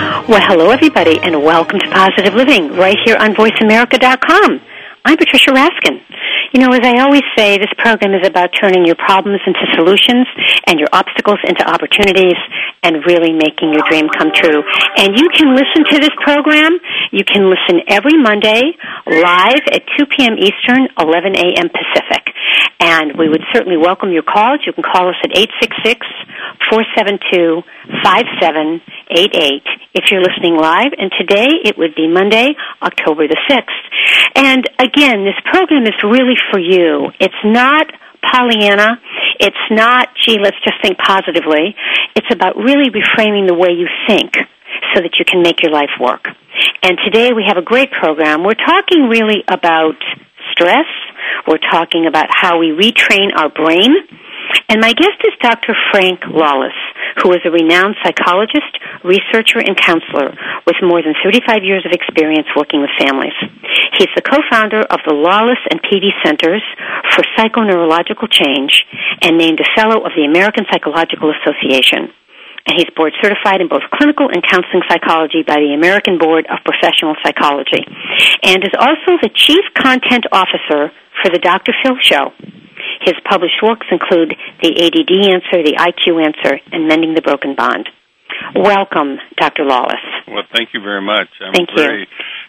Well, hello, everybody, and welcome to Positive Living right here on VoiceAmerica.com. I'm Patricia Raskin. You know, as I always say, this program is about turning your problems into solutions and your obstacles into opportunities and really making your dream come true. And you can listen to this program. You can listen every Monday live at 2 p.m. Eastern, 11 a.m. Pacific. And we would certainly welcome your calls. You can call us at 866 472 5788 if you're listening live. And today it would be Monday, October the 6th. And again, this program is really for you. It's not Pollyanna. It's not, gee, let's just think positively. It's about really reframing the way you think so that you can make your life work. And today we have a great program. We're talking really about stress. We're talking about how we retrain our brain and my guest is Dr. Frank Lawlis, who is a renowned psychologist, researcher, and counselor with more than 35 years of experience working with families. He's the co-founder of the Lawlis and Peavey Centers for Psychoneurological Change and named a fellow of the American Psychological Association and he's board certified in both clinical and counseling psychology by the American Board of Professional Psychology, and is also the chief content officer for the Dr. Phil Show, his published works include The ADD Answer, The IQ Answer, and Mending the Broken Bond. Welcome, Dr. Lawlis. Well, thank you very much. I'm thank very you.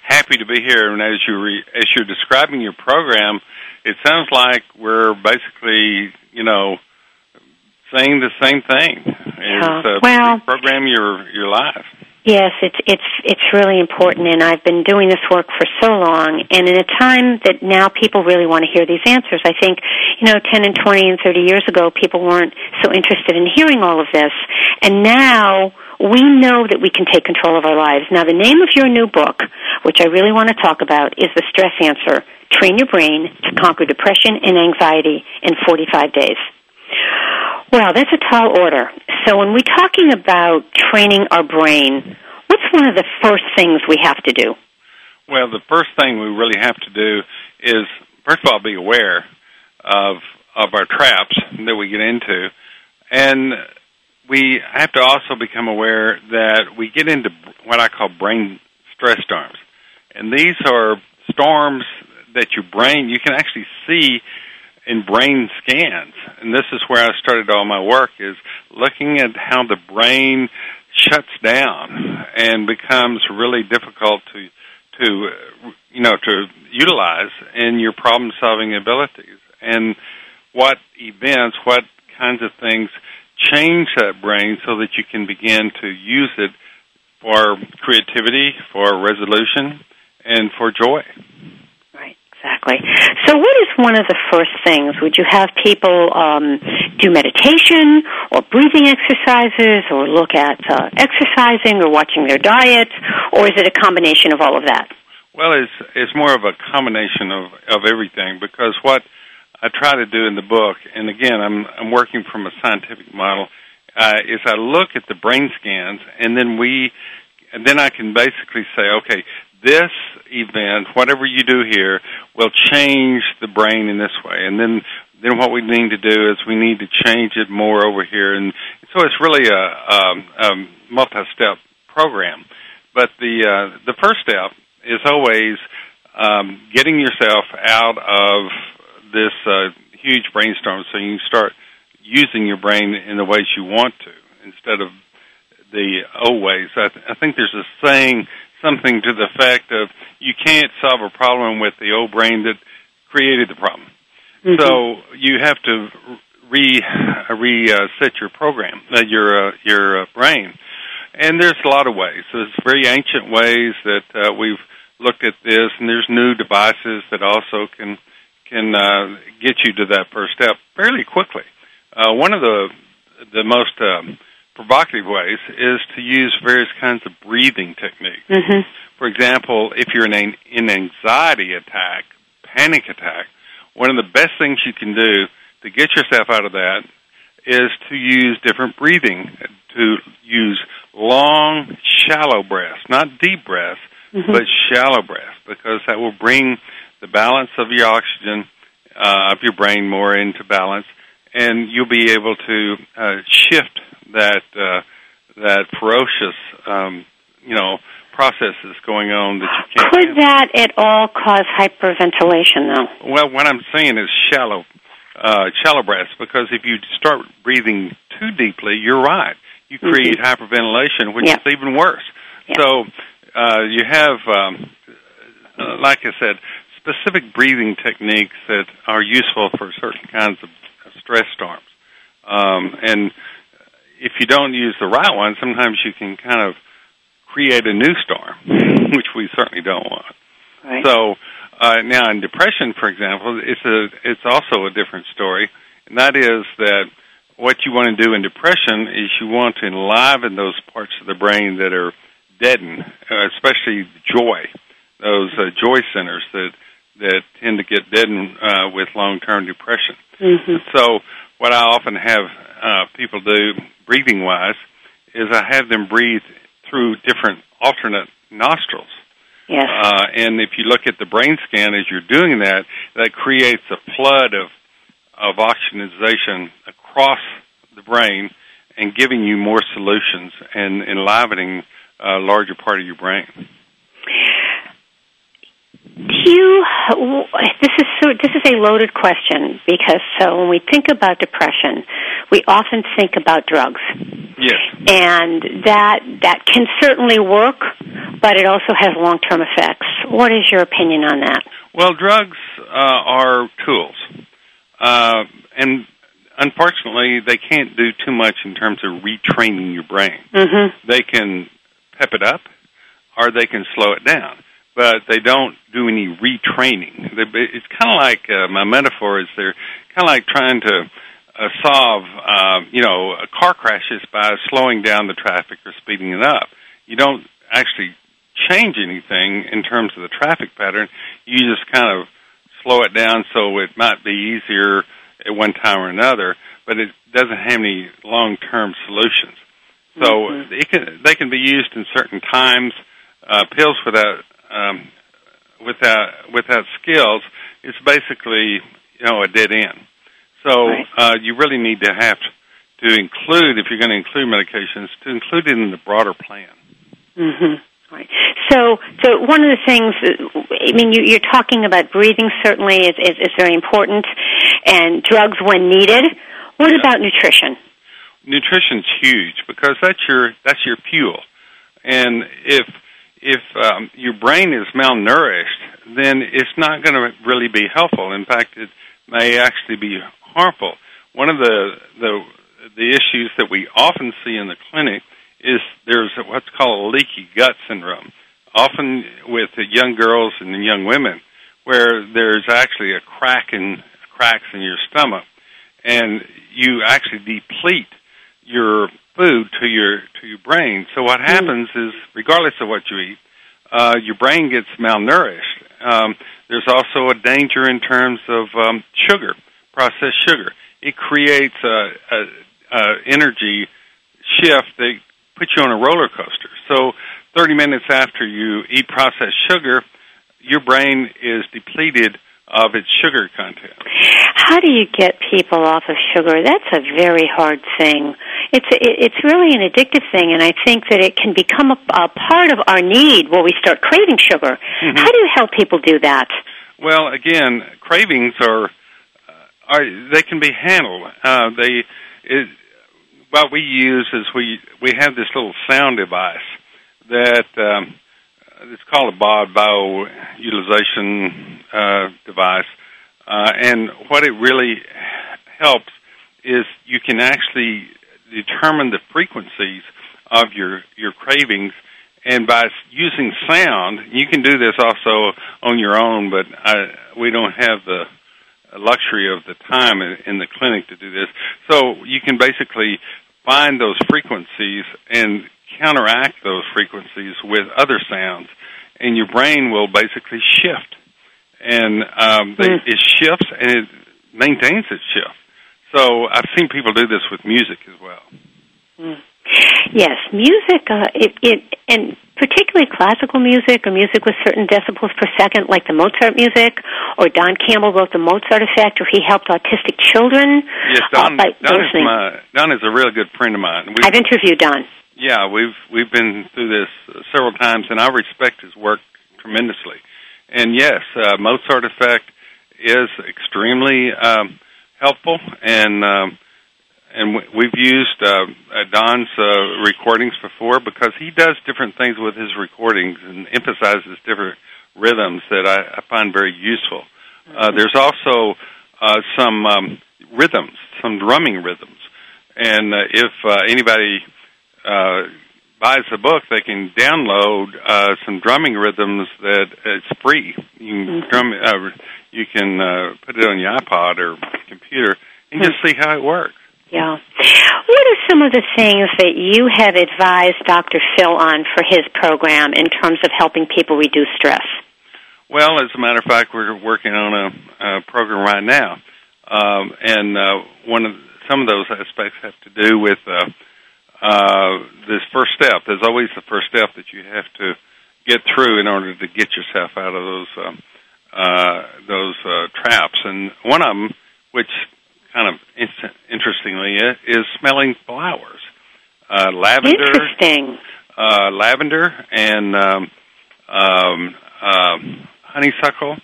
happy to be here. And as you re- as you're describing your program, it sounds like we're basically, you know, saying the same thing. It's, uh, well, program your your life. Yes, it's it's it's really important, and I've been doing this work for so long. And in a time that now people really want to hear these answers, I think you know, ten and twenty and thirty years ago, people weren't so interested in hearing all of this, and now we know that we can take control of our lives. Now, the name of your new book, which I really want to talk about, is the Stress Answer: Train Your Brain to Conquer Depression and Anxiety in 45 Days. Well, that's a tall order. So when we're talking about training our brain, what's one of the first things we have to do? Well, the first thing we really have to do is, first of all, be aware of of our traps that we get into, and we have to also become aware that we get into what I call brain stress storms, and these are storms that your brain you can actually see in brain scans. And this is where I started all my work is looking at how the brain shuts down and becomes really difficult to to you know to utilize in your problem solving abilities and what events what kinds of things change that brain so that you can begin to use it for creativity for resolution and for joy Exactly. So, what is one of the first things? Would you have people um, do meditation or breathing exercises or look at uh, exercising or watching their diet, or is it a combination of all of that? Well, it's it's more of a combination of of everything because what I try to do in the book, and again, I'm I'm working from a scientific model, uh, is I look at the brain scans, and then we, and then I can basically say, okay, this event, whatever you do here, will change the brain in this way. And then, then what we need to do is we need to change it more over here. And so it's really a, a, a multi-step program. But the uh, the first step is always um, getting yourself out of this uh, huge brainstorm, so you can start using your brain in the ways you want to instead of the old ways. I, th- I think there's a saying something to the effect of you can't solve a problem with the old brain that created the problem. Mm-hmm. So you have to re reset uh, your program, uh, your uh, your uh, brain. And there's a lot of ways. There's very ancient ways that uh, we've looked at this, and there's new devices that also can can uh, get you to that first step fairly quickly. Uh, one of the the most um, provocative ways is to use various kinds of breathing techniques. Mhm. For example, if you're in an in anxiety attack, panic attack, one of the best things you can do to get yourself out of that is to use different breathing, to use long, shallow breaths, not deep breaths, Mhm. but shallow breaths, because that will bring the balance of your oxygen uh, of your brain more into balance, and you'll be able to uh, shift that uh, that ferocious, um, you know, processes going on that you can't. Could that at all cause hyperventilation, though? Well, what I'm saying is shallow, uh, shallow breaths, because if you start breathing too deeply, you're right. You create hyperventilation, which Yeah. is even worse. Yeah. So uh, you have, um, uh, like I said, specific breathing techniques that are useful for certain kinds of stress storms. Um, and if you don't use the right one, sometimes you can kind of create a new storm, which we certainly don't want. Right. So uh, now in depression, for example, it's a it's also a different story, and that is that what you want to do in depression is you want to enliven those parts of the brain that are deadened, uh, especially joy, those uh, joy centers that that tend to get deadened uh, with long-term depression. Mhm. So what I often have uh, people do, breathing wise, is I have them breathe through different alternate nostrils. Yes. Uh, and if you look at the brain scan as you're doing that, that creates a flood of of oxygenization across the brain and giving you more solutions and enlivening a larger part of your brain. Do you? This is so. This is a loaded question because so when we think about depression, we often think about drugs, Yes. and that that can certainly work, but it also has long term effects. What is your opinion on that? Well, drugs uh, are tools, uh, and unfortunately, they can't do too much in terms of retraining your brain. Mm-hmm. They can pep it up, or they can slow it down, but they don't do any retraining. It's kind of like uh, my metaphor is they're kind of like trying to uh, solve, uh, you know, car crashes by slowing down the traffic or speeding it up. You don't actually change anything in terms of the traffic pattern. You just kind of slow it down so it might be easier at one time or another, but it doesn't have any long-term solutions. So Mhm. it can, they can be used in certain times. Uh, pills without um, without without skills it's basically you know a dead end. So Right. uh, you really need to have to include if you're going to include medications to include it in the broader plan. Mm-hmm. Right. So, so one of the things, I mean, you, you're talking about breathing. Certainly, is, is, is very important, and drugs when needed. What Yeah. about nutrition? nutrition's huge because that's your that's your fuel and if if um, your brain is malnourished then it's not going to really be helpful. In fact it may actually be harmful. One of the the the issues that we often see in the clinic is there's what's called a leaky gut syndrome often with young girls and young women where there's actually a crack in cracks in your stomach and you actually deplete your food to your to your brain. So what happens is, regardless of what you eat, uh, your brain gets malnourished. Um, there's also a danger in terms of um, sugar, processed sugar. It creates a, a, a energy shift that puts you on a roller coaster. So 30 minutes after you eat processed sugar, your brain is depleted of its sugar content. How do you get people off of sugar? That's a very hard thing. It's it, it's really an addictive thing, and I think that it can become a, a part of our need where we start craving sugar. Mhm. How do you help people do that? Well, again, cravings are uh, are they can be handled. Uh, they it, what we use is we we have this little sound device that um, it's called a BAUD bio utilization uh, device, uh, and what it really helps is you can actually determine the frequencies of your your cravings and by using sound, you can do this also on your own. But I, we don't have the luxury of the time in, in the clinic to do this. So you can basically find those frequencies and counteract those frequencies with other sounds, and your brain will basically shift. And um, they, mm. it shifts and it maintains its shift. So I've seen people do this with music as well. Mm. Yes, music. Uh, it, it and particularly classical music or music with certain decibels per second, like the Mozart music, or Don Campbell wrote the Mozart Effect, or he helped autistic children. Yes, Don. Uh, Don, is my, Don is a really good friend of mine. We've, I've interviewed Don. Yeah, we've we've been through this several times, and I respect his work tremendously. And yes, uh, Mozart Effect is extremely um, helpful and. Um, and we've used uh, uh, Don's uh, recordings before because he does different things with his recordings and emphasizes different rhythms that I, I find very useful. Uh, mm-hmm. there's also uh, some um, rhythms, some drumming rhythms, and uh, if uh, anybody uh, buys the book, they can download uh, some drumming rhythms that it's free. You can mm-hmm. drum, uh, you can uh, put it on your iPod or computer and just see how it works. Yeah. What are some of the things that you have advised Dr. Phil on for his program in terms of helping people reduce stress? Well, as a matter of fact, we're working on a, a program right now, um, and uh, one of some of those aspects have to do with uh, uh, this first step. There's always the first step that you have to get through in order to get yourself out of those um, uh, those uh, traps, and one of them, which kind of interestingly is smelling flowers. Uh, lavender. Interesting. Uh, lavender and um, um, um, honeysuckle.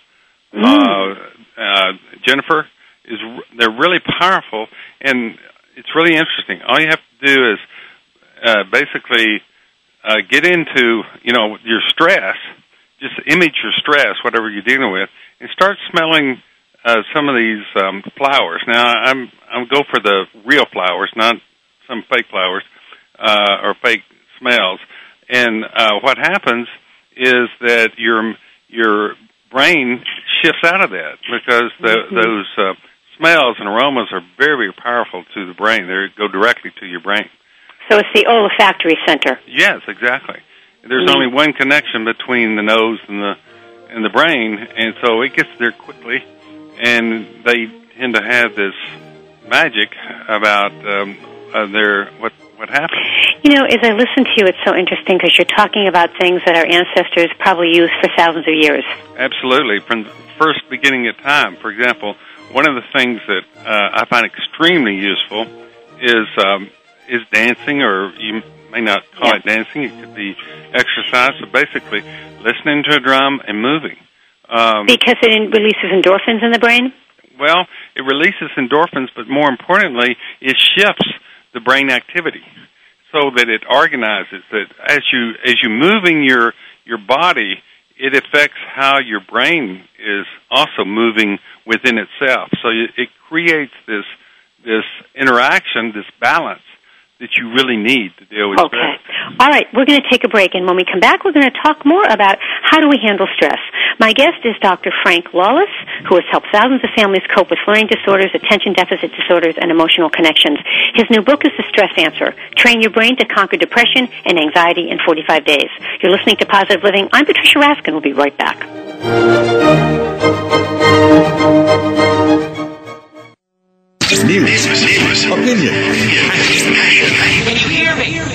Mm. Uh, uh, Jennifer is they're really powerful and it's really interesting. All you have to do is uh, basically uh, get into you know your stress. Just image your stress, whatever you're dealing with, and start smelling uh, some of these um, flowers. Now, I'm I'm go for the real flowers, not some fake flowers uh, or fake smells. And uh, what happens is that your your brain shifts out of that because the, mm-hmm. those uh, smells and aromas are very very powerful to the brain. They go directly to your brain. So it's the olfactory center. Yes, exactly. There's mm-hmm. only one connection between the nose and the and the brain, and so it gets there quickly and they tend to have this magic about um, uh, their what what happened. You know, as I listen to you, it's so interesting because you're talking about things that our ancestors probably used for thousands of years. Absolutely, from the first beginning of time. For example, one of the things that uh, I find extremely useful is um, is dancing, or you may not call it dancing; it could be exercise. But basically, listening to a drum and moving. Um, because it releases endorphins in the brain? Well, it releases endorphins, but more importantly, it shifts the brain activity so that it organizes that as you as you moving your your body, it affects how your brain is also moving within itself. So it creates this this interaction, this balance that you really need to deal with okay. stress. All right, we're going to take a break, and when we come back, we're going to talk more about how do we handle stress. My guest is Dr. Frank Lawlis, who has helped thousands of families cope with learning disorders, attention deficit disorders, and emotional connections. His new book is The Stress Answer Train Your Brain to Conquer Depression and Anxiety in 45 Days. You're listening to Positive Living. I'm Patricia Raskin. We'll be right back. News, opinion.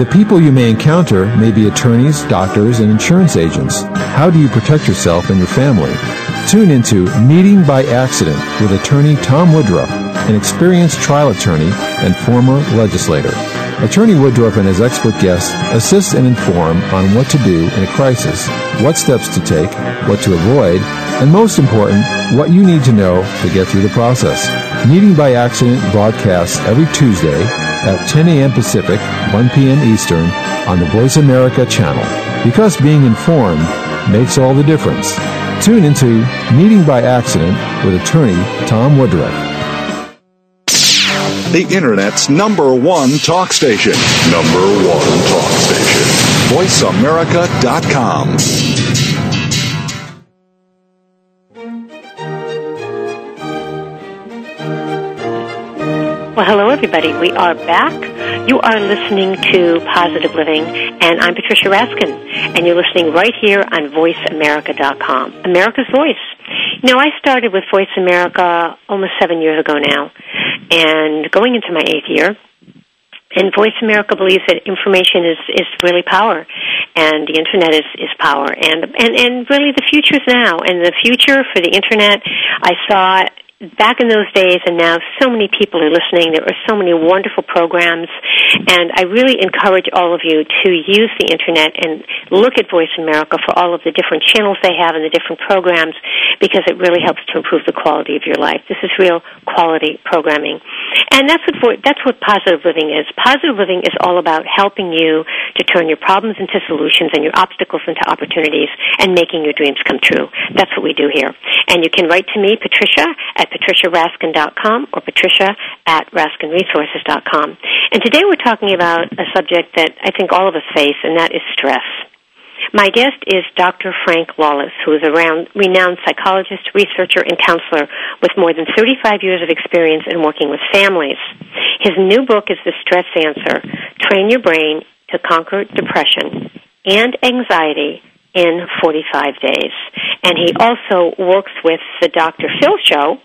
The people you may encounter may be attorneys, doctors, and insurance agents. How do you protect yourself and your family? Tune into Meeting by Accident with attorney Tom Woodruff, an experienced trial attorney and former legislator. Attorney Woodruff and his expert guests assist and inform on what to do in a crisis, what steps to take, what to avoid, and most important, what you need to know to get through the process. Meeting by Accident broadcasts every Tuesday at 10 a.m. Pacific, 1 p.m. Eastern on the Voice America channel. Because being informed makes all the difference. Tune into Meeting by Accident with attorney Tom Woodruff. The Internet's number one talk station. Number one talk station. VoiceAmerica.com. everybody. We are back. You are listening to Positive Living, and I'm Patricia Raskin, and you're listening right here on VoiceAmerica.com, America's Voice. Know, I started with Voice America almost seven years ago now, and going into my eighth year. And Voice America believes that information is, is really power, and the internet is, is power, and, and and really the future is now. And the future for the internet, I saw back in those days and now so many people are listening. There are so many wonderful programs and i really encourage all of you to use the internet and look at voice america for all of the different channels they have and the different programs because it really helps to improve the quality of your life. This is real quality programming. And that's what that's what positive living is. Positive living is all about helping you to turn your problems into solutions and your obstacles into opportunities and making your dreams come true. That's what we do here. And you can write to me patricia at patriciaraskin.com or patricia at raskinresources.com. And today we're talking about a subject that I think all of us face, and that is stress. My guest is Dr. Frank Lawlis, who is a renowned psychologist, researcher, and counselor with more than 35 years of experience in working with families. His new book is The Stress Answer Train Your Brain to Conquer Depression and Anxiety in 45 days. And he also works with the Dr. Phil Show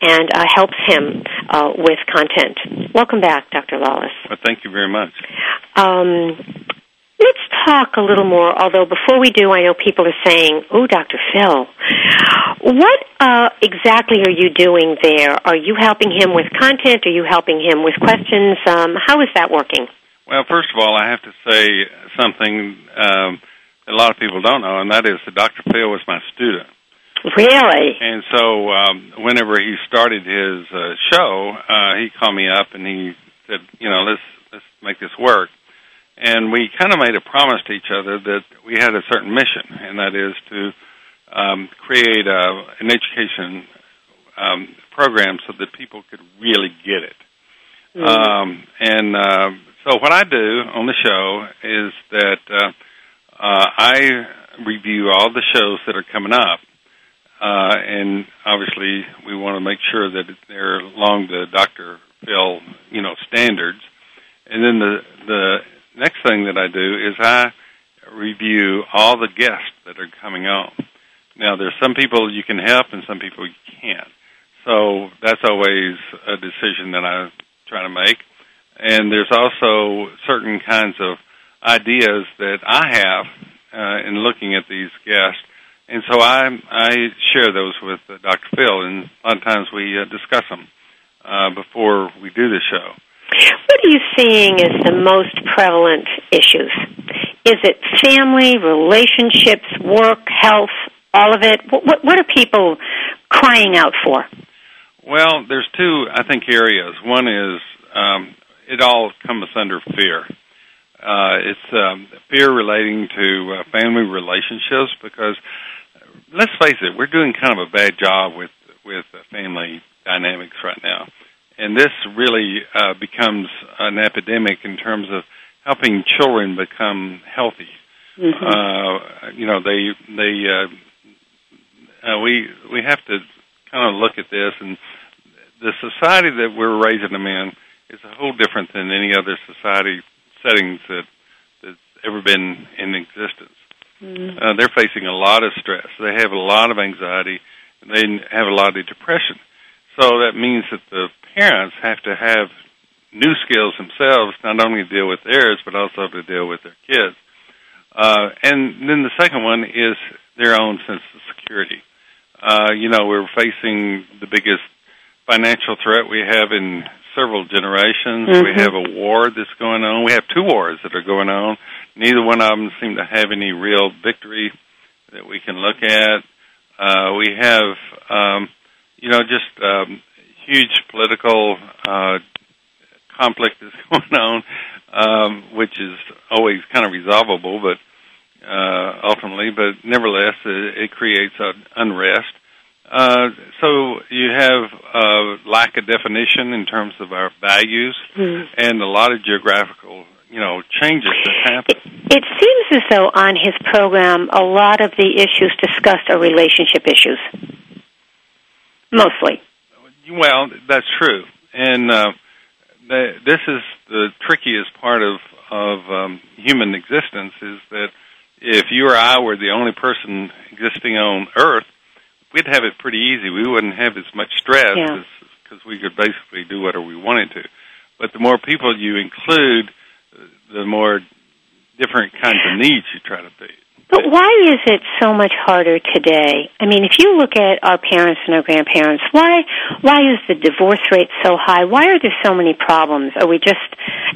and uh, helps him uh, with content. Welcome back, Dr. Lawlis. Well, thank you very much. Um, let's talk a little more, although before we do, I know people are saying, oh, Dr. Phil, what uh, exactly are you doing there? Are you helping him with content? Are you helping him with questions? Um, how is that working? Well, first of all, I have to say something. Um, a lot of people don't know, and that is that Dr. Phil was my student. Really? And so, um, whenever he started his uh, show, uh, he called me up and he said, "You know, let's let's make this work." And we kind of made a promise to each other that we had a certain mission, and that is to um, create a, an education um, program so that people could really get it. Mm. Um, and uh, so, what I do on the show is that. Uh, uh, I review all the shows that are coming up, uh, and obviously we want to make sure that they're along the Dr. Phil, you know, standards. And then the the next thing that I do is I review all the guests that are coming on. Now, there's some people you can help and some people you can't. So that's always a decision that I try to make. And there's also certain kinds of ideas that I have uh, in looking at these guests, and so I I share those with uh, Dr. Phil, and a lot of times we uh, discuss them uh, before we do the show. What are you seeing as the most prevalent issues Is it family, relationships, work, health, all of it? What, what are people crying out for? Well, there's two, I think, areas. One is um, it all comes under fear. Uh, it's um, fear relating to uh, family relationships because, let's face it, we're doing kind of a bad job with with family dynamics right now, and this really uh, becomes an epidemic in terms of helping children become healthy. Mm-hmm. Uh, you know, they they uh, uh, we we have to kind of look at this, and the society that we're raising them in is a whole different than any other society settings that that's ever been in existence. Mm-hmm. Uh, they're facing a lot of stress. They have a lot of anxiety. And they have a lot of depression. So that means that the parents have to have new skills themselves, not only to deal with theirs, but also to deal with their kids. Uh, and then the second one is their own sense of security. Uh, you know, we're facing the biggest financial threat we have in several generations. Mhm. We have a war that's going on. We have two wars that are going on. Neither one of them seem to have any real victory that we can look at. Uh, we have, um, you know, just um, huge political uh, conflict is going on, um, which is always kind of resolvable, but uh, ultimately, but nevertheless, it, it creates unrest. Uh, so you have uh, lack of definition in terms of our values, Hmm. and a lot of geographical, you know, changes that happen. It seems as though on his program, a lot of the issues discussed are relationship issues. Mostly. Well, that's true, and uh, the, this is the trickiest part of of um, human existence is that if you or I were the only person existing on Earth, we'd have it pretty easy. We wouldn't have as much stress Yeah. because we could basically do whatever we wanted to. But the more people you include, the more different kinds of needs you try to feed. But why is it so much harder today? I mean, if you look at our parents and our grandparents, why why is the divorce rate so high? Why are there so many problems? Are we just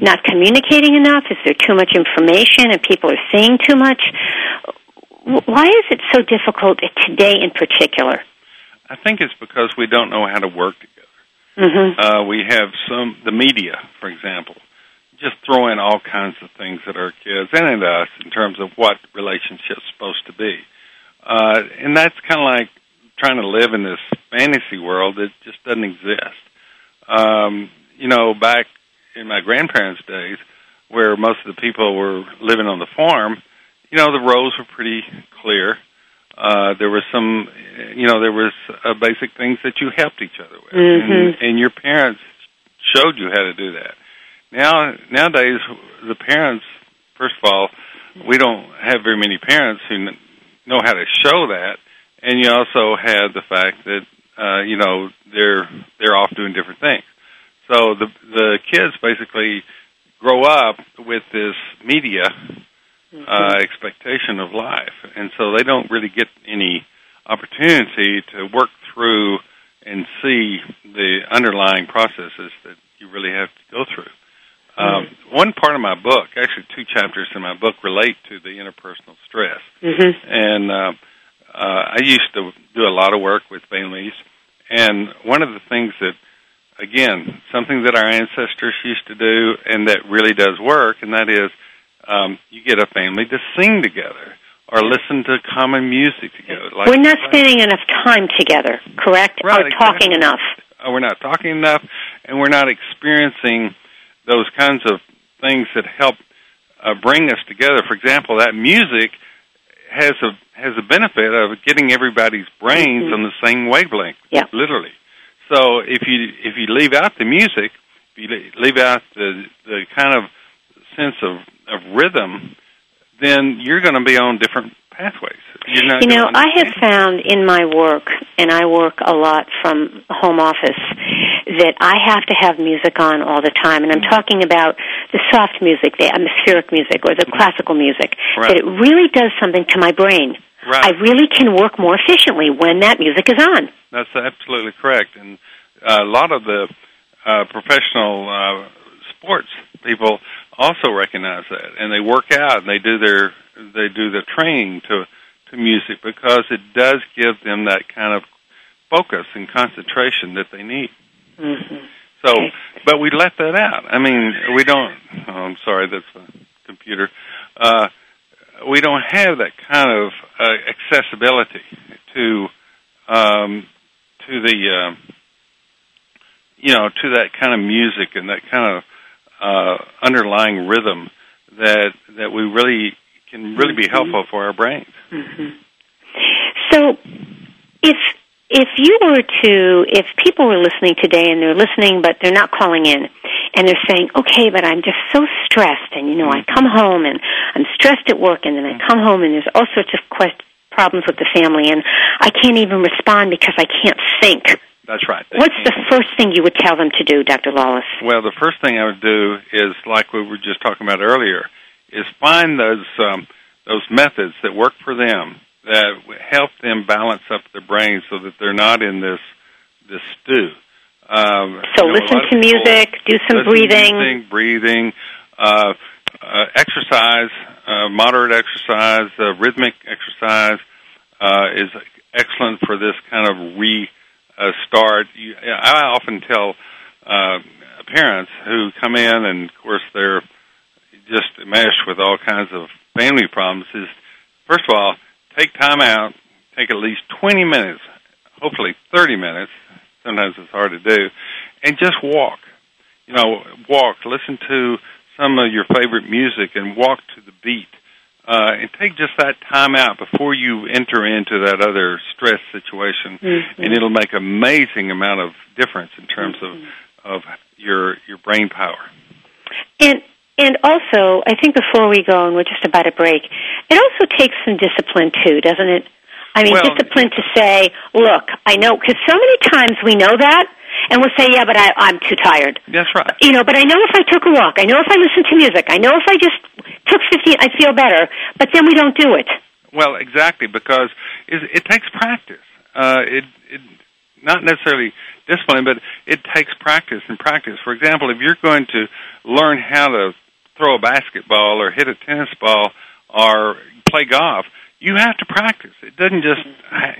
not communicating enough? Is there too much information and people are seeing too much? Why is it so difficult today in particular? I think it's because we don't know how to work together. Mm-hmm. Uh, we have some the media, for example, just throw in all kinds of things at our kids and at us in terms of what relationships supposed to be, uh, and that's kind of like trying to live in this fantasy world that just doesn't exist. Um, you know, back in my grandparents' days, where most of the people were living on the farm, you know, the roads were pretty clear. Uh, there was some, you know, there was uh, basic things that you helped each other with, Mhm. and, and your parents showed you how to do that. Now, nowadays, the parents, first of all, we don't have very many parents who know how to show that, and you also have the fact that uh, you know they're they're off doing different things. So the the kids basically grow up with this media uh, expectation of life, and so they don't really get any opportunity to work through and see the underlying processes that you really have to go through. Um, one part of my book, actually two chapters in my book, relate to the interpersonal stress, Mm-hmm. and uh, uh, I used to do a lot of work with families, and one of the things that again, something that our ancestors used to do and that really does work, and that is um, you get a family to sing together or listen to common music together. Like We're not spending enough time together, correct? Right, or talking exactly. enough. uh, we're not talking enough, and we're not experiencing those kinds of things that help uh, bring us together. For example, that music has a has a benefit of getting everybody's brains Mhm. on the same wavelength. Yeah. literally. So if you if you leave out the music, if you leave out the the kind of sense of of rhythm, then you're going to be on different pathways. You know, I have found in my work, and I work a lot from home office, that I have to have music on all the time. And I'm talking about the soft music, the atmospheric music, or the classical music. Right. That it really does something to my brain. Right. I really can work more efficiently when that music is on. That's absolutely correct. And uh, a lot of the uh, professional uh, sports people also recognize that, and they work out and they do their they do the training to to music because it does give them that kind of focus and concentration that they need. Mm-hmm. So, but we let that out. I mean, we don't. Oh, I'm sorry, that's a computer. Uh, we don't have that kind of uh, accessibility to um, to the uh, you know to that kind of music and that kind of uh, underlying rhythm that that we really can really be helpful mm-hmm. for our brains. Mm-hmm. So, if if you were to, if people were listening today and they're listening but they're not calling in, and they're saying, okay, but I'm just so stressed, and you know, I come mm-hmm. home and I'm stressed at work, and then I mm-hmm. come home and there's all sorts of quest- problems with the family, and I can't even respond because I can't think. That's right. They What's the first thing you would tell them to do, Dr. Lawlis? Well, the first thing I would do is, like we were just talking about earlier, is find those um, those methods that work for them that help them balance up their brain so that they're not in this this stew. Um, So you know, listen to music, do some breathing. music, breathing, uh, uh, exercise, uh, moderate exercise, uh, rhythmic exercise uh, is excellent for this kind of re uh. You, I often tell uh, parents who come in, and of course they're just meshed with all kinds of family problems. Is first of all, take time out, take at least 20 minutes, hopefully 30 minutes. Sometimes it's hard to do, and just walk. You know, walk. Listen to some of your favorite music and walk to the beat. Uh, and take just that time out before you enter into that other stress situation, Mhm. and it'll make amazing amount of difference in terms of of your your brain power. And and also, I think before we go, and we're just about to break, it also takes some discipline too, doesn't it? I mean, Well- discipline to say, "Look, I know," because so many times we know that, and we'll say, "Yeah, but I, I'm too tired." That's right. You know, but I know if I took a walk, I know if I listened to music, I know if I just took 15, I'd feel better. But then we don't do it. Well, exactly, because it, it takes practice. Uh, it, it not necessarily discipline, but it takes practice and practice. For example, if you're going to learn how to throw a basketball or hit a tennis ball or play golf, you have to practice. It doesn't just,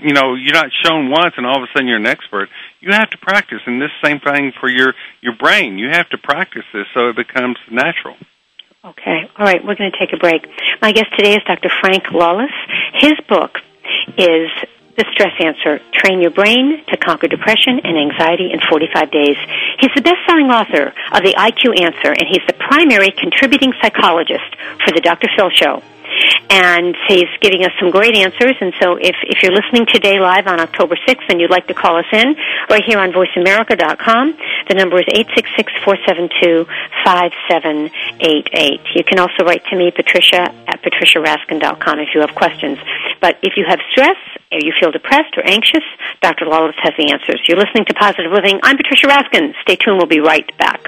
you know, you're not shown once and all of a sudden you're an expert. You have to practice, and this same thing for your your brain. You have to practice this so it becomes natural. Okay. All right. We're going to take a break. My guest today is Dr. Frank Lawlis. His book is The Stress Answer Train Your Brain to Conquer Depression and Anxiety in 45 Days. He's the best selling author of The IQ Answer, and he's the primary contributing psychologist for The Dr. Phil Show. And he's giving us some great answers. And so if, if you're listening today live on October 6th and you'd like to call us in, right here on voiceamerica.com, the number is 866-472-5788. You can also write to me, Patricia, at patriciaraskin.com if you have questions. But if you have stress, or you feel depressed or anxious, Dr. Lawlis has the answers. You're listening to Positive Living. I'm Patricia Raskin. Stay tuned. We'll be right back.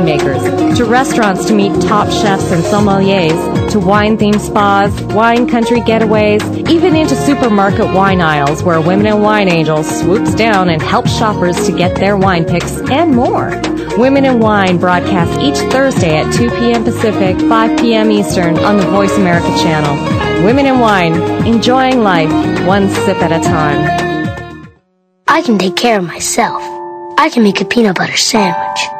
winemakers, to restaurants to meet top chefs and sommeliers, to wine themed spas, wine country getaways, even into supermarket wine aisles where Women and Wine Angels swoops down and helps shoppers to get their wine picks and more. Women in Wine broadcasts each Thursday at 2 p.m. Pacific, 5 p.m. Eastern on the Voice America channel. Women in Wine, enjoying life one sip at a time. I can take care of myself. I can make a peanut butter sandwich.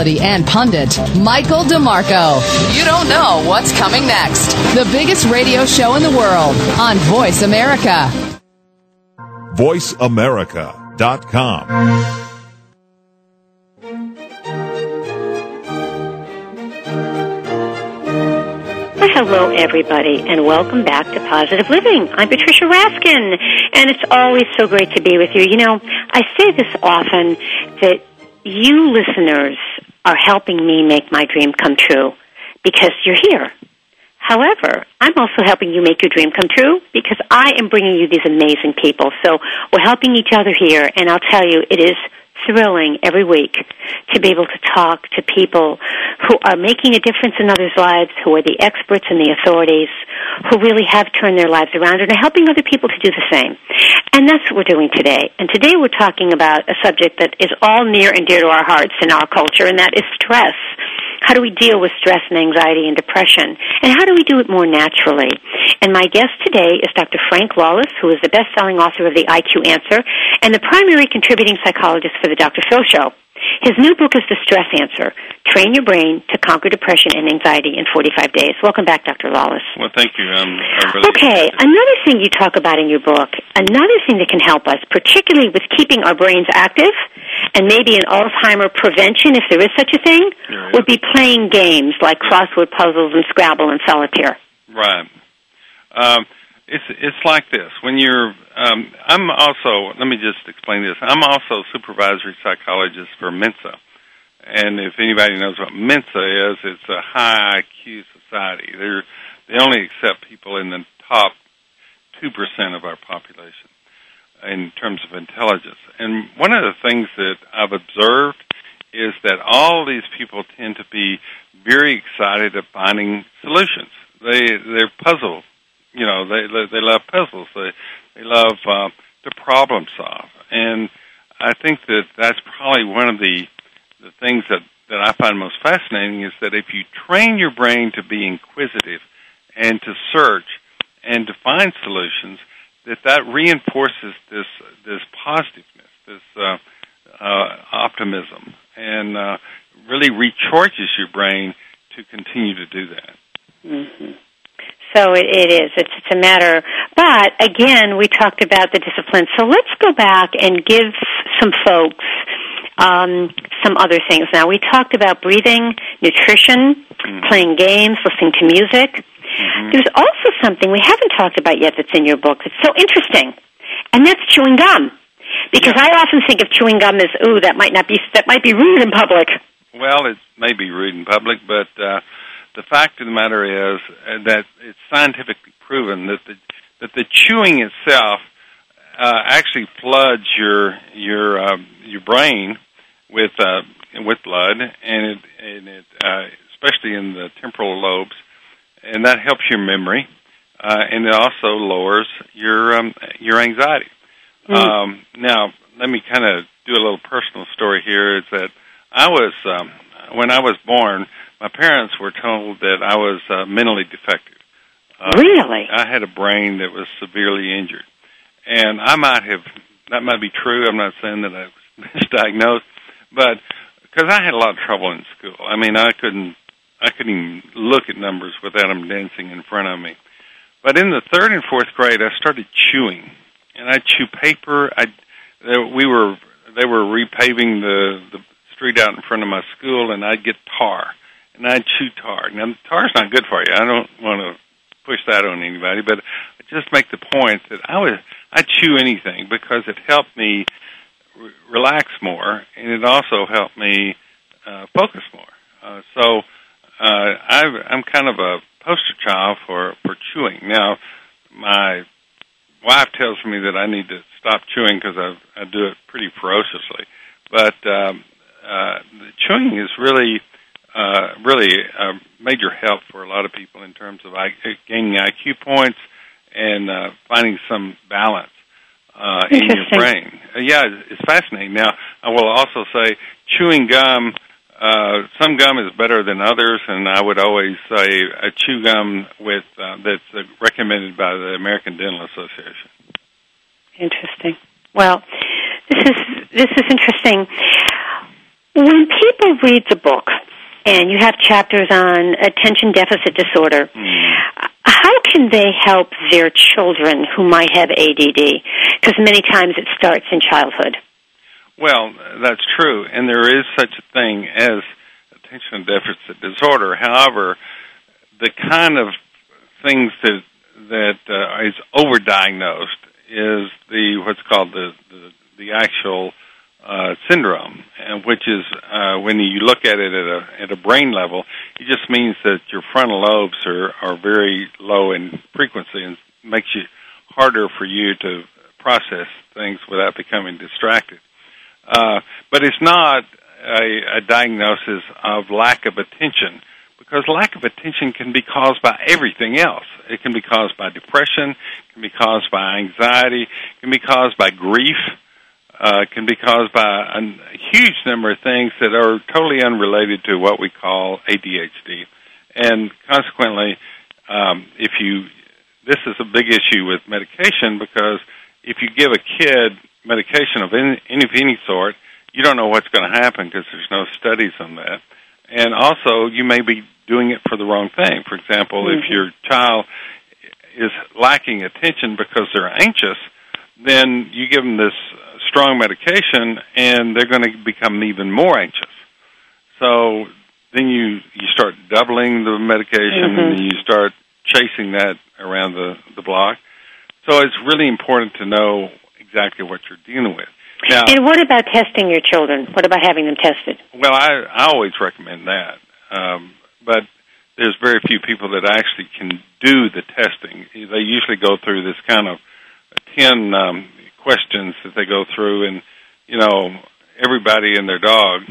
personality and pundit, Michael DeMarco. You don't know what's coming next. The biggest radio show in the world on Voice America. VoiceAmerica.com. Well, hello, everybody, and welcome back to Positive Living. I'm Patricia Raskin, and it's always so great to be with you. You know, I say this often that you listeners are helping me make my dream come true because you're here. However, I'm also helping you make your dream come true because I am bringing you these amazing people. So we're helping each other here, and I'll tell you, it is thrilling every week to be able to talk to people who are making a difference in others' lives, who are the experts and the authorities, who really have turned their lives around and are helping other people to do the same. And that's what we're doing today. And today we're talking about a subject that is all near and dear to our hearts in our culture, and that is stress. How do we deal with stress and anxiety and depression? And how do we do it more naturally? And my guest today is Dr. Frank Lawlis, who is the best-selling author of The IQ Answer and the primary contributing psychologist for The Dr. Phil Show. His new book is The Stress Answer Train Your Brain to Conquer Depression and Anxiety in 45 Days. Welcome back, Dr. Lawlis. Well, thank you. Um, really okay, another thing you talk about in your book, another thing that can help us, particularly with keeping our brains active and maybe an Alzheimer prevention, if there is such a thing, would be playing games like crossword puzzles and Scrabble and solitaire. Right. Um, it's it's like this. When you're, um, I'm also. Let me just explain this. I'm also supervisory psychologist for Mensa, and if anybody knows what Mensa is, it's a high IQ society. They're they only accept people in the top two percent of our population in terms of intelligence. And one of the things that I've observed is that all these people tend to be very excited at finding solutions. They they're puzzle you know they they love puzzles they they love uh, to problem solve and I think that that's probably one of the the things that that I find most fascinating is that if you train your brain to be inquisitive and to search and to find solutions that that reinforces this this positiveness this uh, uh, optimism and uh, really recharges your brain to continue to do that. Mm-hmm. So it, it is. It's, it's a matter. But again, we talked about the discipline. So let's go back and give some folks um, some other things. Now we talked about breathing, nutrition, mm-hmm. playing games, listening to music. Mm-hmm. There's also something we haven't talked about yet that's in your book that's so interesting, and that's chewing gum. Because yeah. I often think of chewing gum as, ooh, that might not be that might be rude in public. Well, it may be rude in public, but uh, the fact of the matter is uh, that it's scientifically proven that the that the chewing itself uh, actually floods your your um, your brain with uh, with blood, and it and it uh, especially in the temporal lobes, and that helps your memory, uh, and it also lowers your um, your anxiety. Mm. Um, now, let me kind of do a little personal story here. Is that I was um, when I was born my parents were told that I was uh, mentally defective. Uh, really? I had a brain that was severely injured, and I might have that might be true. I'm not saying that I was misdiagnosed, but because I had a lot of trouble in school. I mean, I couldn't I couldn't even look at numbers without them dancing in front of me. But in the third and fourth grade, I started chewing, and I chew paper. I we were they were repaving the the street out in front of my school, and I'd get tar and I'd chew tar. Now, tar's not good for you. I don't want to push that on anybody, but I just make the point that I was I chew anything because it helped me re- relax more, and it also helped me uh, focus more. Uh, so uh, I've, I'm kind of a poster child for for chewing. Now, my wife tells me that I need to stop chewing because I I do it pretty ferociously, but um, uh, chewing is really uh, really a major help for a lot of people in terms of I, gaining IQ points and uh, finding some balance uh, in your brain. Uh, yeah, it's fascinating. Now, I will also say chewing gum. Uh, some gum is better than others, and I would always say a chew gum with uh, that's uh, recommended by the American Dental Association. Interesting. Well, this is this is interesting. When people read the book, and you have chapters on attention deficit disorder, how can they help their children who might have ADD? Because many times it starts in childhood. Well, that's true, and there is such a thing as attention deficit disorder. However, the kind of things that that uh, is overdiagnosed is the what's called the the, the actual uh, syndrome, which is uh, when you look at it at a at a brain level, it just means that your frontal lobes are are very low in frequency and makes it harder for you to process things without becoming distracted. Uh, but it's not a, a diagnosis of lack of attention because lack of attention can be caused by everything else. It can be caused by depression, can be caused by anxiety, can be caused by grief, uh, can be caused by a huge number of things that are totally unrelated to what we call ADHD. And consequently, um, if you, this is a big issue with medication because if you give a kid medication of any, any of any sort, you don't know what's going to happen because there's no studies on that. And also, you may be doing it for the wrong thing. For example, mm-hmm. if your child is lacking attention because they're anxious, then you give them this strong medication and they're going to become even more anxious. So then you you start doubling the medication mm-hmm. and you start chasing that around the the block. So it's really important to know exactly what you're dealing with. Now, and what about testing your children? What about having them tested? Well, I I always recommend that, um, but there's very few people that actually can do the testing. They usually go through this kind of ten um, questions that they go through, and you know everybody and their dog.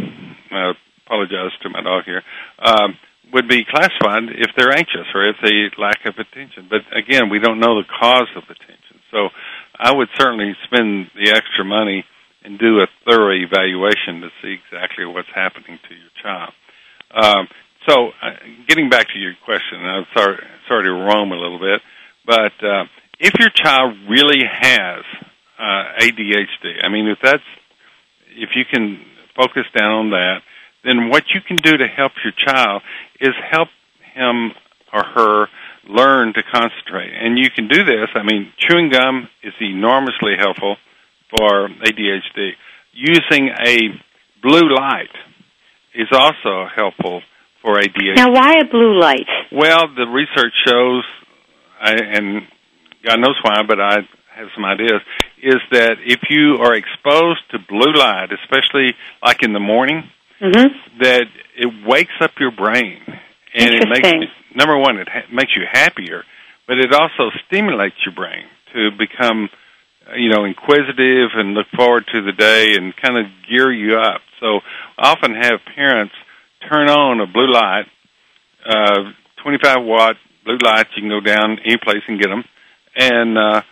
I apologize to my dog here. Um, would be classified if they're anxious or if they lack of attention. But again, we don't know the cause of attention. So I would certainly spend the extra money and do a thorough evaluation to see exactly what's happening to your child. Um, so, uh, getting back to your question, I'm sorry, sorry to roam a little bit, but uh, if your child really has uh, ADHD. I mean, if that's if you can focus down on that, then what you can do to help your child is help him or her learn to concentrate. And you can do this. I mean, chewing gum is enormously helpful for ADHD. Using a blue light is also helpful for ADHD. Now, why a blue light? Well, the research shows, I, and God knows why, but I have some ideas, is that if you are exposed to blue light, especially like in the morning, mm-hmm. that it wakes up your brain. And it makes number one, it ha- makes you happier, but it also stimulates your brain to become, you know, inquisitive and look forward to the day and kind of gear you up. So I often have parents turn on a blue light, uh, 25 watt blue lights. You can go down any place and get them, and uh,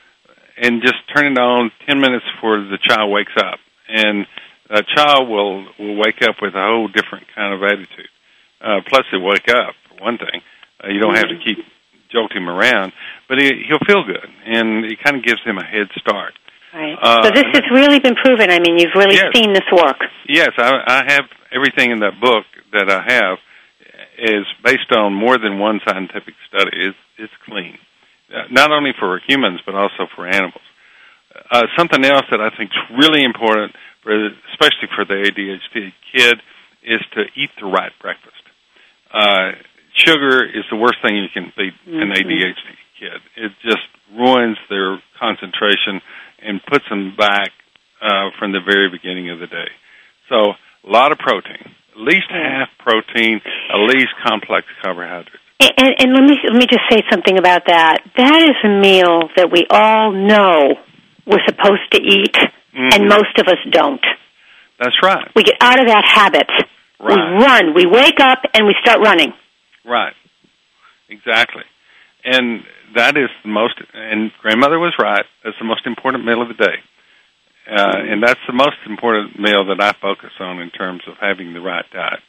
and just turn it on 10 minutes before the child wakes up. And a child will, will wake up with a whole different kind of attitude. Uh, plus, he'll wake up, for one thing. Uh, you don't have to keep jolting him around, but he, he'll feel good, and it kind of gives him a head start. Right. Uh, so this has really been proven. I mean, you've really yes. seen this work. Yes, I, I have everything in that book that I have is based on more than one scientific study. It's, it's clean. Uh, not only for humans but also for animals. Uh, something else that I think is really important, for, especially for the ADHD kid, is to eat the right breakfast. Uh, sugar is the worst thing you can feed mm-hmm. an ADHD kid. It just ruins their concentration and puts them back uh, from the very beginning of the day. So a lot of protein, at least half protein, at least complex carbohydrates. And, and let me let me just say something about that. That is a meal that we all know we're supposed to eat, mm-hmm. and most of us don't. That's right. We get out of that habit. Right. We run. We wake up and we start running. Right. Exactly. And that is the most. And grandmother was right. That's the most important meal of the day. Uh, and that's the most important meal that I focus on in terms of having the right diet,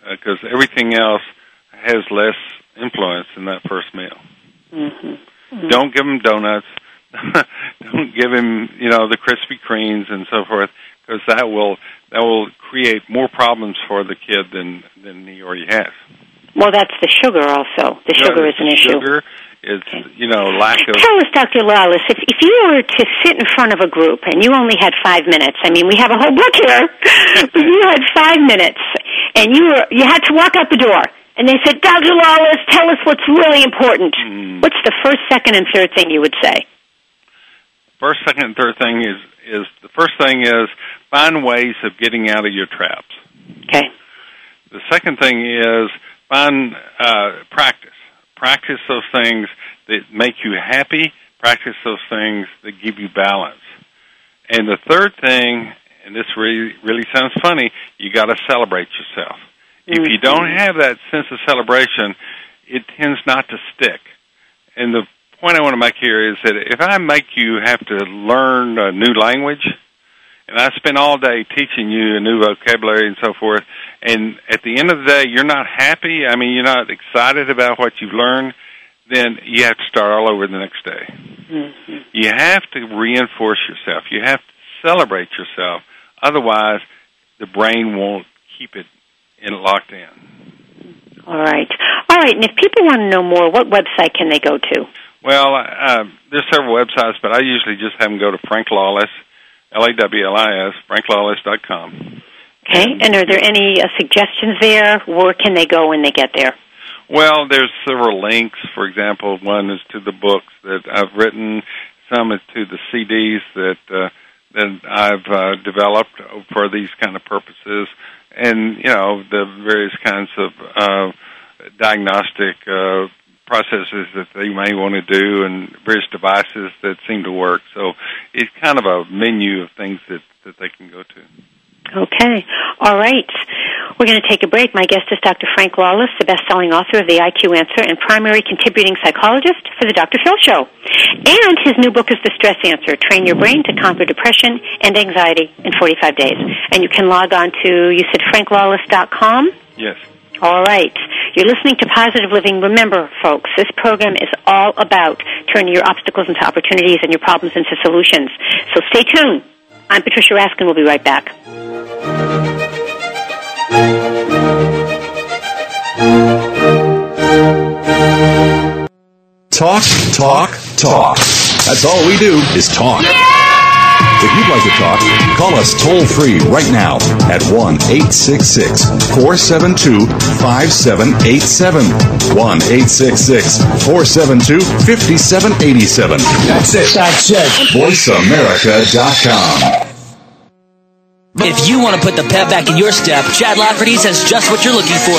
because uh, everything else has less influence in that first meal. Mm-hmm. Mm-hmm. Don't give him donuts. Don't give him, you know, the Krispy Kremes and so forth, because that will that will create more problems for the kid than than he already has. Well, that's the sugar also. The sugar is an issue. Sugar is, you know, lack of. Tell us, Dr. Lawlis, if, if you were to sit in front of a group and you only had five minutes, I mean, we have a whole book here, but you had five minutes and you were, you had to walk out the door and they said, Dr. Lawlis, tell us what's really important. Mm. What's the first, second, and third thing you would say? First, second, and third thing is, is the first thing is find ways of getting out of your traps. Okay. The second thing is find uh, practice practice those things that make you happy, practice those things that give you balance. And the third thing, and this really really sounds funny, you got to celebrate yourself. If you don't have that sense of celebration, it tends not to stick. And the point I want to make here is that if I make you have to learn a new language, and I spend all day teaching you a new vocabulary and so forth, and at the end of the day you're not happy, I mean you're not excited about what you've learned, then you have to start all over the next day. Mm-hmm. You have to reinforce yourself. You have to celebrate yourself. Otherwise, the brain won't keep it in locked in. All right. All right. And if people want to know more, what website can they go to? Well, uh, there's several websites, but I usually just have them go to Frank Lawlis, L-A-W-L-I-S, franklawlis.com. Okay, and are there any uh, suggestions there? Where can they go when they get there? Well, there's several links. For example, one is to the books that I've written. Some is to the CDs that uh, that I've uh, developed for these kind of purposes, and you know the various kinds of uh, diagnostic uh, processes that they may want to do, and various devices that seem to work. So it's kind of a menu of things that that they can go to. Okay. All right. We're going to take a break. My guest is Dr. Frank Lawlis, the best-selling author of The IQ Answer and primary contributing psychologist for The Dr. Phil Show. And his new book is The Stress Answer, Train Your Brain to Conquer Depression and Anxiety in 45 Days. And you can log on to, you said franklawlis.com? Yes. All right. You're listening to Positive Living. Remember, folks, this program is all about turning your obstacles into opportunities and your problems into solutions. So stay tuned. I'm Patricia Raskin. We'll be right back. Talk, talk, talk. That's all we do is talk. If you'd like to talk, call us toll free right now at 1 866 472 5787. 1 866 472 5787. That's it. That's it. VoiceAmerica.com. If you want to put the pep back in your step, Chad Lafferty's has just what you're looking for.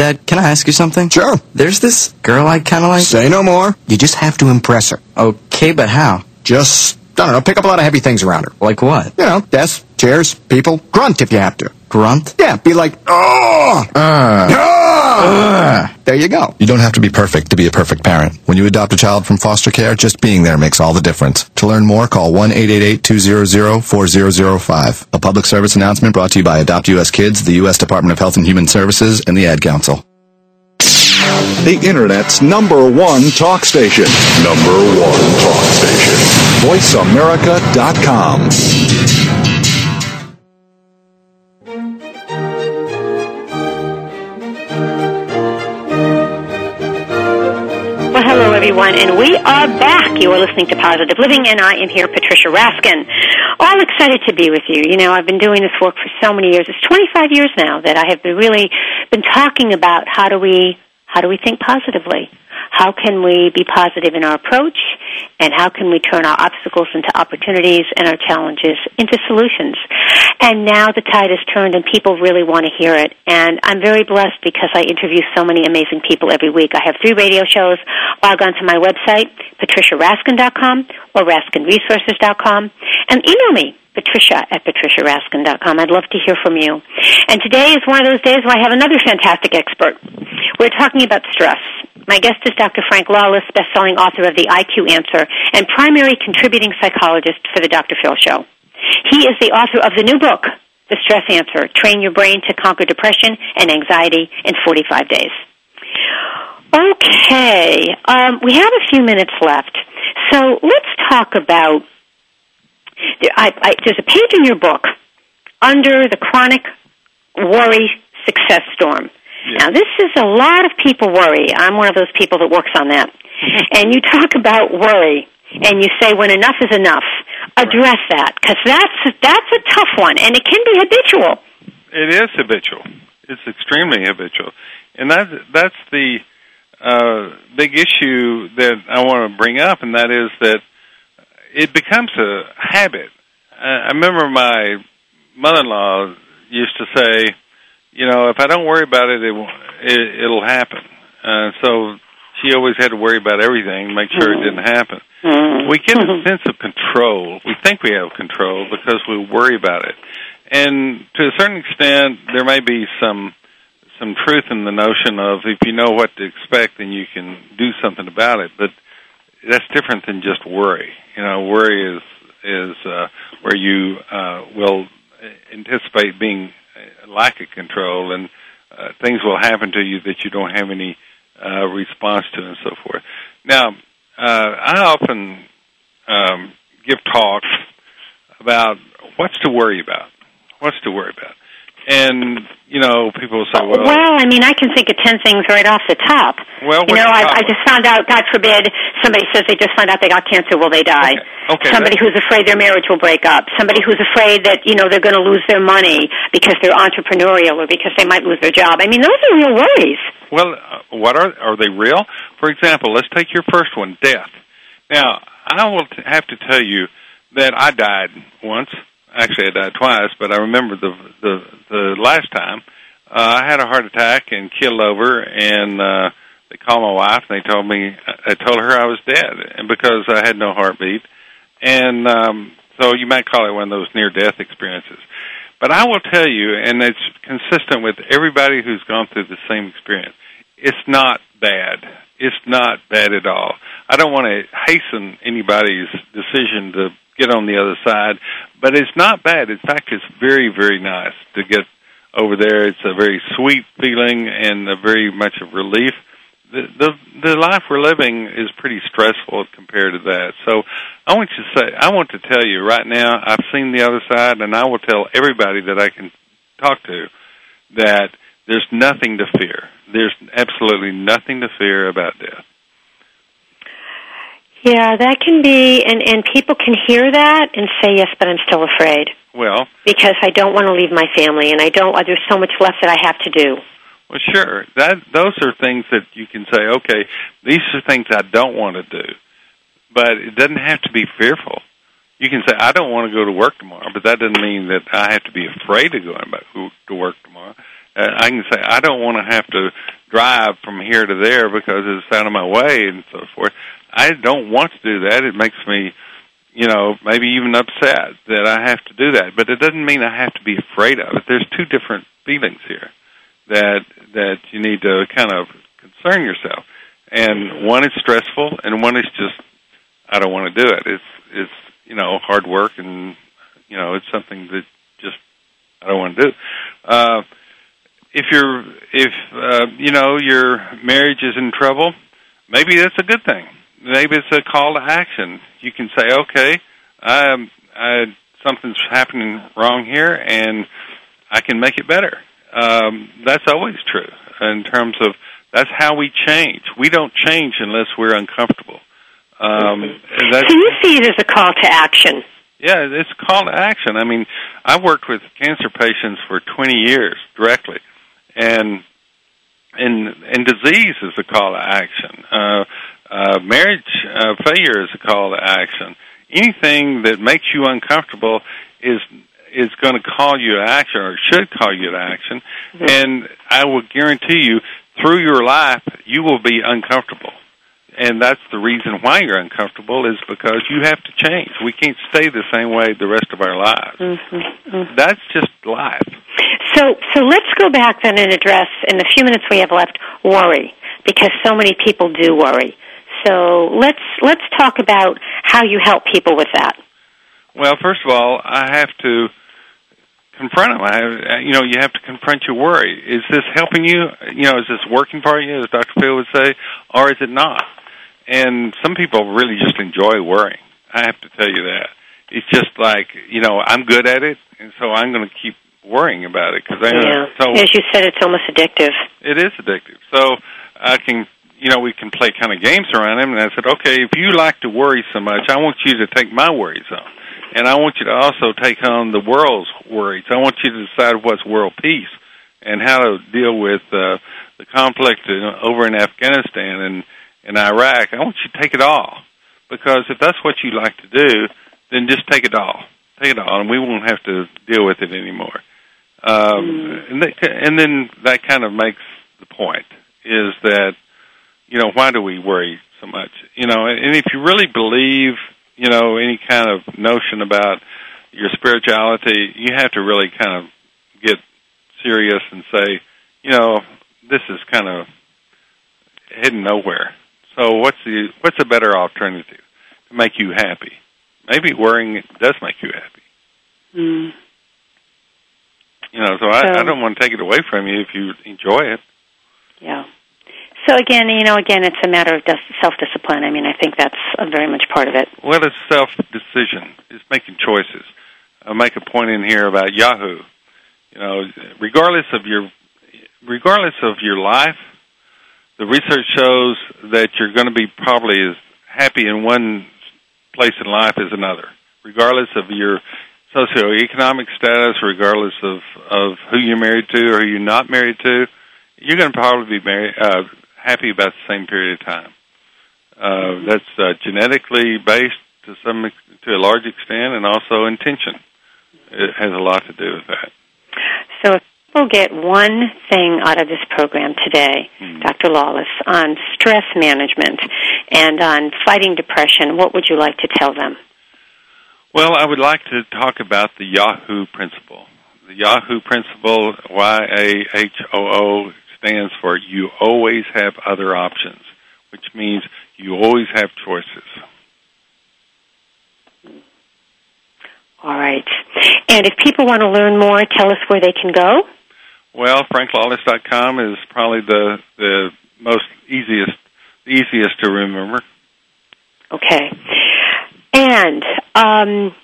Dad, can I ask you something? Sure. There's this girl I kind of like. Say no more. You just have to impress her. Okay, but how? Just, I don't know, pick up a lot of heavy things around her. Like what? You know, desks, chairs, people. Grunt if you have to. Grunt? Yeah, be like, oh! Uh, Uh, there you go. You don't have to be perfect to be a perfect parent. When you adopt a child from foster care, just being there makes all the difference. To learn more, call 1-888-200-4005. A public service announcement brought to you by Adopt U.S. Kids, the U.S. Department of Health and Human Services, and the Ad Council. The Internet's number one talk station. Number one talk station. voiceamerica.com. Well, hello, everyone, and we are back. You are listening to Positive Living, and I am here, Patricia Raskin. All excited to be with you. You know, I've been doing this work for so many years. It's 25 years now that I have been really been talking about how do we how do we think positively? How can we be positive in our approach? And how can we turn our obstacles into opportunities and our challenges into solutions? And now the tide has turned and people really want to hear it. And I'm very blessed because I interview so many amazing people every week. I have three radio shows. Log on to my website, patriciaraskin.com or raskinresources.com and email me, patricia at patriciaraskin.com. I'd love to hear from you. And today is one of those days where I have another fantastic expert. We're talking about stress. My guest is Dr. Frank Lawlis, best-selling author of The IQ Answer and primary contributing psychologist for the Dr. Phil Show. He is the author of the new book, The Stress Answer, Train Your Brain to Conquer Depression and Anxiety in 45 Days. Okay, um, we have a few minutes left. So let's talk about, I, I, there's a page in your book under the chronic worry success storm. Now, this is a lot of people worry. I'm one of those people that works on that. and you talk about worry, and you say when enough is enough. Address that because that's that's a tough one, and it can be habitual. It is habitual. It's extremely habitual, and that's that's the uh, big issue that I want to bring up, and that is that it becomes a habit. I I remember my mother-in-law used to say, you know, if I don't worry about it, it, won't- it it'll happen. Uh, so she always had to worry about everything, make sure it didn't mm-hmm. happen. Mm-hmm. We get a mm-hmm. sense of control. We think we have control because we worry about it, and to a certain extent, there may be some some truth in the notion of if you know what to expect, then you can do something about it. But that's different than just worry. You know, worry is is uh, where you uh, will anticipate being a lack of control, and uh, things will happen to you that you don't have any uh, response to, and so forth. Now, uh, I often um, give talks about what's to worry about. What's to worry about? And you know, people say, "Well, Well, I mean, I can think of ten things right off the top. Well, you know, I, I just found out. God forbid, somebody says they just found out they got cancer. Will they die? Okay, somebody who's afraid their marriage will break up. Somebody who's afraid that you know they're going to lose their money because they're entrepreneurial or because they might lose their job. I mean, those are real worries. Well, uh, what are are they real? For example, let's take your first one, death. Now, I will t- have to tell you that I died once. Actually, I died twice, but I remember the the the last time uh, I had a heart attack and killed over, and uh, they called my wife and they told me I told her I was dead, and because I had no heartbeat, and um, so you might call it one of those near death experiences. But I will tell you, and it's consistent with everybody who's gone through the same experience. It's not bad. It's not bad at all. I don't want to hasten anybody's decision to get on the other side, but it's not bad. In fact, it's very, very nice to get over there. It's a very sweet feeling and a very much of relief. The, the the life we're living is pretty stressful compared to that. So I want you to say I want to tell you right now I've seen the other side and I will tell everybody that I can talk to that there's nothing to fear. There's absolutely nothing to fear about death. Yeah, that can be, and and people can hear that and say yes, but I'm still afraid Well, because I don't want to leave my family and I don't. There's so much left that I have to do. Well, sure. That those are things that you can say, okay, these are things I don't want to do, but it doesn't have to be fearful. You can say, I don't want to go to work tomorrow, but that doesn't mean that I have to be afraid of going back to work tomorrow. Uh, I can say, I don't want to have to drive from here to there because it's out of my way and so forth. I don't want to do that. It makes me, you know, maybe even upset that I have to do that. But it doesn't mean I have to be afraid of it. There's two different feelings here that that you need to kind of concern yourself. And one is stressful, and one is just I don't want to do it. It's it's you know hard work, and you know it's something that just I don't want to do. Uh, if you're if uh, you know your marriage is in trouble, maybe that's a good thing. Maybe it's a call to action. You can say, okay, um, I, something's happening wrong here, and I can make it better. Um, that's always true in terms of that's how we change. We don't change unless we're uncomfortable. Um, that's, So you see it as a call to action. yeah, it's a call to action. I mean, I worked with cancer patients for 20 years directly, and and and disease is a call to action. Uh, uh, marriage uh, failure is a call to action. Anything that makes you uncomfortable is is going to call you to action, or should call you to action. And I will guarantee you, through your life, you will be uncomfortable. And that's the reason why you're uncomfortable is because you have to change. We can't stay the same way the rest of our lives. Mm-hmm. That's just life. So, so let's go back then and address in the few minutes we have left worry, because so many people do worry. So let's let's talk about how you help people with that. Well, first of all, I have to confront them. I have, you know, you have to confront your worry. Is this helping you? You know, is this working for you, as Dr. Phil would say, or is it not? And some people really just enjoy worrying. I have to tell you that. It's just like, you know, I'm good at it, and so I'm going to keep worrying about it because I yeah. so As you said, it's almost addictive. it is addictive. So I can, you know, we can play kind of games around him. And I said, okay, if you like to worry so much, I want you to take my worries on, and I want you to also take on the world's worries. I want you to decide what's world peace and how to deal with uh, the conflict in, over in Afghanistan and in Iraq. I want you to take it all because if that's what you like to do, then just take it all. Take it all, and we won't have to deal with it anymore. Um, and, that, and then that kind of makes the point is that you know why do we worry so much? You know, and if you really believe you know any kind of notion about your spirituality, you have to really kind of get serious and say, you know, this is kind of heading nowhere. So what's the what's a better alternative to make you happy? Maybe worrying does make you happy. Mm. You know, so I, So- I don't want to take it away from you if you enjoy it. Yeah. So again, you know, again, it's a matter of self discipline. I mean, I think that's very much part of it. Well, it's self decision. It's making choices. I'll make a point in here about Yahoo. You know, regardless of your regardless of your life, the research shows that you're going to be probably as happy in one place in life as another, regardless of your socioeconomic status, regardless of of who you're married to or who you're not married to. You're going to probably be married, uh, happy about the same period of time. Uh, that's uh, genetically based to some to a large extent, and also intention. It has a lot to do with that. So if people get one thing out of this program today, Dr. Lawlis, on stress management and on fighting depression, what would you like to tell them? Well, I would like to talk about the Yahoo principle. The Yahoo principle, Y A H O O, stands for you always have other options, which means you always have choices. All right. And if people want to learn more, tell us where they can go. Well, franklawlis.com is probably the the most easiest easiest to remember. Okay. And um,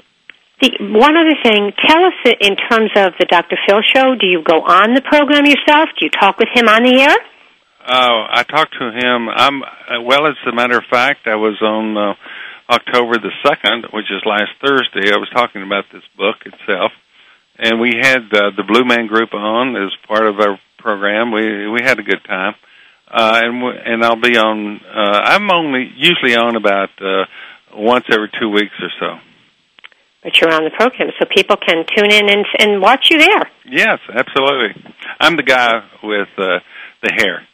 the one other thing, tell us in terms of the Dr. Phil show, do you go on the program yourself? Do you talk with him on the air? Uh, I talked to him. I'm uh, well. As a matter of fact, I was on uh, October the second, which is last Thursday. I was talking about this book itself, and we had uh, the Blue Man Group on as part of our program. We we had a good time, uh, and and I'll be on. Uh, I'm only usually on about uh, once every two weeks or so. But you're on the program, so people can tune in and, and watch you there. Yes, absolutely. I'm the guy with uh, the hair.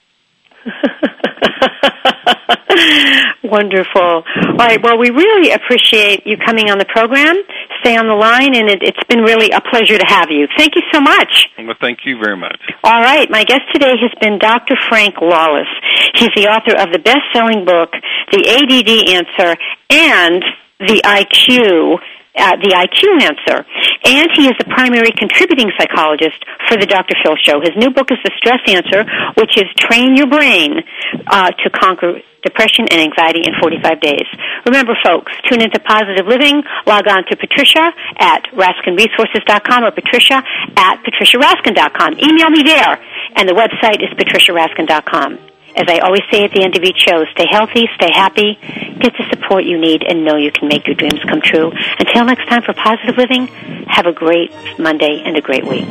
Wonderful. All right. Well, we really appreciate you coming on the program. Stay on the line, and it, it's been really a pleasure to have you. Thank you so much. Well, thank you very much. All right. My guest today has been Dr. Frank Lawlis. He's the author of the best-selling book, The ADD Answer, and The IQ uh, the IQ answer. And he is the primary contributing psychologist for the Dr. Phil Show. His new book is The Stress Answer, which is train your brain uh, to conquer depression and anxiety in 45 days. Remember, folks, tune into Positive Living. Log on to Patricia at RaskinResources.com or Patricia at PatriciaRaskin.com. Email me there. And the website is PatriciaRaskin.com. As I always say at the end of each show, stay healthy, stay happy, get the support you need, and know you can make your dreams come true. Until next time for Positive Living, have a great Monday and a great week.